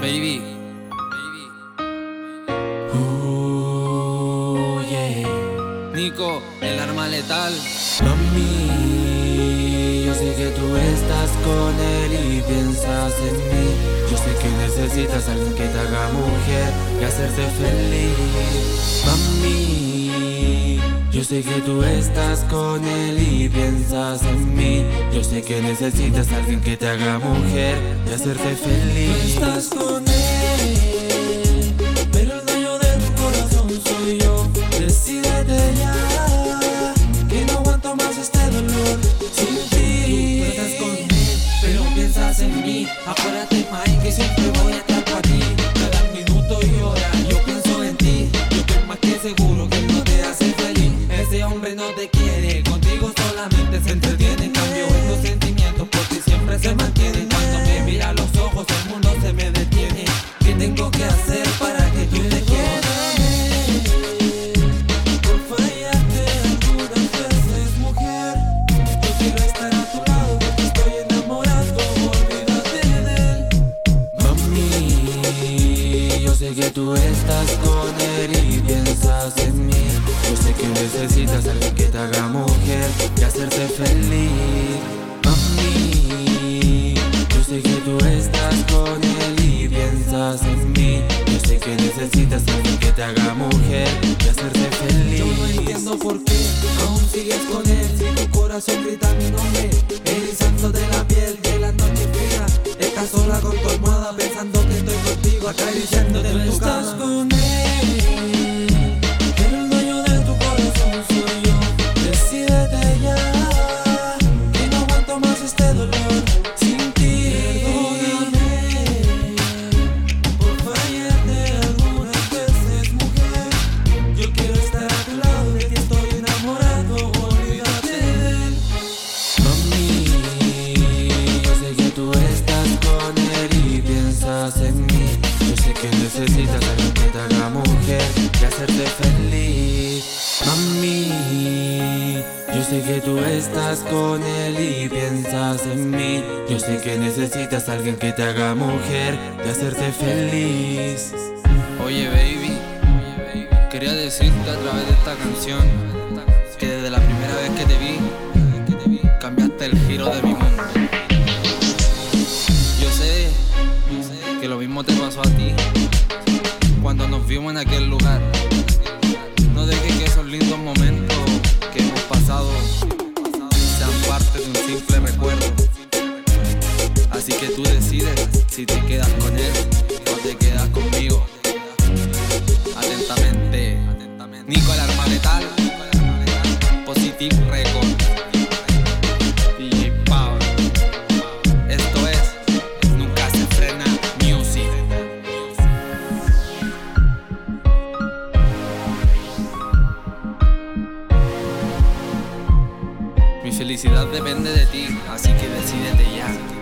Baby. Uh, yeah. Nico, el arma letal. Mami, yo sé que tú estás con él y piensas en mí. Yo sé que necesitas a alguien que te haga mujer y hacerte feliz. Mami, yo sé que tú estás con él y piensas en mí. Yo sé que necesitas a alguien que te haga mujer y hacerte feliz. Con él, hombre no te quiere, contigo solamente se entretiene. En cambio, estos sentimientos por ti siempre se mantienen. Cuando me mira a los ojos, el mundo se me detiene. ¿Qué tengo que hacer para que tú te quieras? Por fallarte algunas necesitas alguien que te haga mujer y hacerte feliz. Mami, yo sé que tú estás con él y piensas en mí. Yo sé que necesitas alguien que te haga mujer y hacerte feliz. Yo no entiendo por qué aún sigues con él Si tu corazón grita mi nombre Erizando de la piel de la noche fría Estás sola con tu almohada pensando que estoy contigo Acariciándote en tu estás cama con él, yo sé que tú estás con él y piensas en mí. Yo sé que necesitas a alguien que te haga mujer y hacerte feliz. Oye baby Quería decirte a través de esta canción Que desde la primera vez que te vi Cambiaste el giro de mi mundo Yo sé que lo mismo te pasó a ti Cuando nos vimos en aquel lugar No dejes que esos lindos momentos Un simple recuerdo. Así que tú decides si te quedas con él o te quedas conmigo. Atentamente, Nico el arma letal, Positive Record, felicidad depende de ti, así que decídete ya.